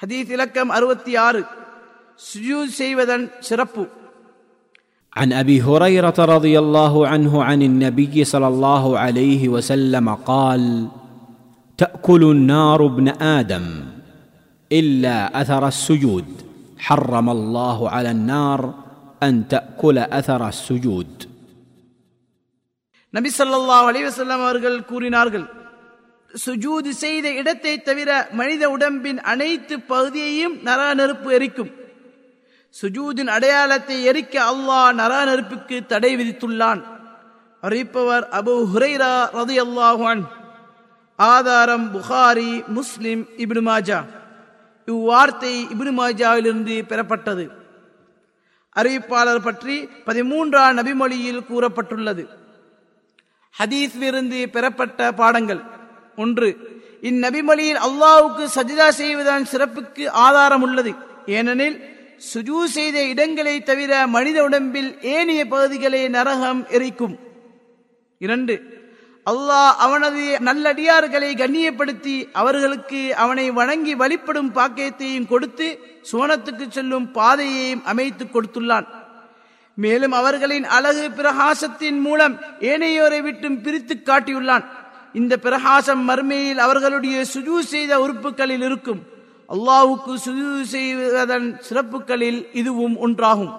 ஹதீஸ் இலக்கம் அறுபத்தி ஆறு சுஜூத் செய்வதன் சிறப்பு عن ابي هريره رضي الله عنه عن النبي صلى الله عليه وسلم قال تاكل النار ابن ادم الا اثر السجود حرم الله على النار ان تاكل اثر السجود நபி ஸல்லல்லாஹு அலைஹி வஸல்லம் அவர்கள் கூறினார்கள் சுஜூது செய்த இடத்தை தவிர மனித உடம்பின் அனைத்து பகுதியையும் நரா நெருப்பு எரிக்கும். சுஜூதின் அடையாளத்தை எரிக்க அல்லாஹ் நரா நெருப்புக்கு தடை விதித்துள்ளான். அறிவிப்பவர் அபு ஹுரைரா ரதி அல்லாஹான் ஆதாரம் புகாரி முஸ்லிம் இப்னு மாஜா. இவ்வார்த்தை இப்னு மாஜாவிலிருந்து பெறப்பட்டது. அறிவிப்பாளர் பற்றி பதிமூன்றாம் நபிமொழியில் கூறப்பட்டுள்ளது. ஹதீஸிலிருந்து பெறப்பட்ட பாடங்கள். ஒன்று. இந்நபிமொழியில் அல்லாவுக்கு சஜிதா செய்வதன் சிறப்புக்கு ஆதாரம் உள்ளது ஏனெனில் சுஜூ செய்த இடங்களை தவிர மனித உடம்பில் ஏனைய பகுதிகளை நரகம் எரிக்கும். இரண்டு அல்லாஹ் அவனது நல்லடியார்களை கண்ணியப்படுத்தி அவர்களுக்கு அவனை வணங்கி வழிபடும் பாக்கியத்தையும் கொடுத்து சுவனத்துக்கு செல்லும் பாதையையும் அமைத்து கொடுத்துள்ளான். மேலும் அவர்களின் அழகு பிரகாசத்தின் மூலம் ஏனையோரை விட்டும் பிரித்து காட்டியுள்ளான். இந்த பிரகாசம் மர்மையில் அவர்களுடைய சுஜூ செய்த உறுப்புகளில் இருக்கும். அல்லாஹ்வுக்கு சுஜூ செய்வதன் சிறப்புகளில் இதுவும் ஒன்றாகும்.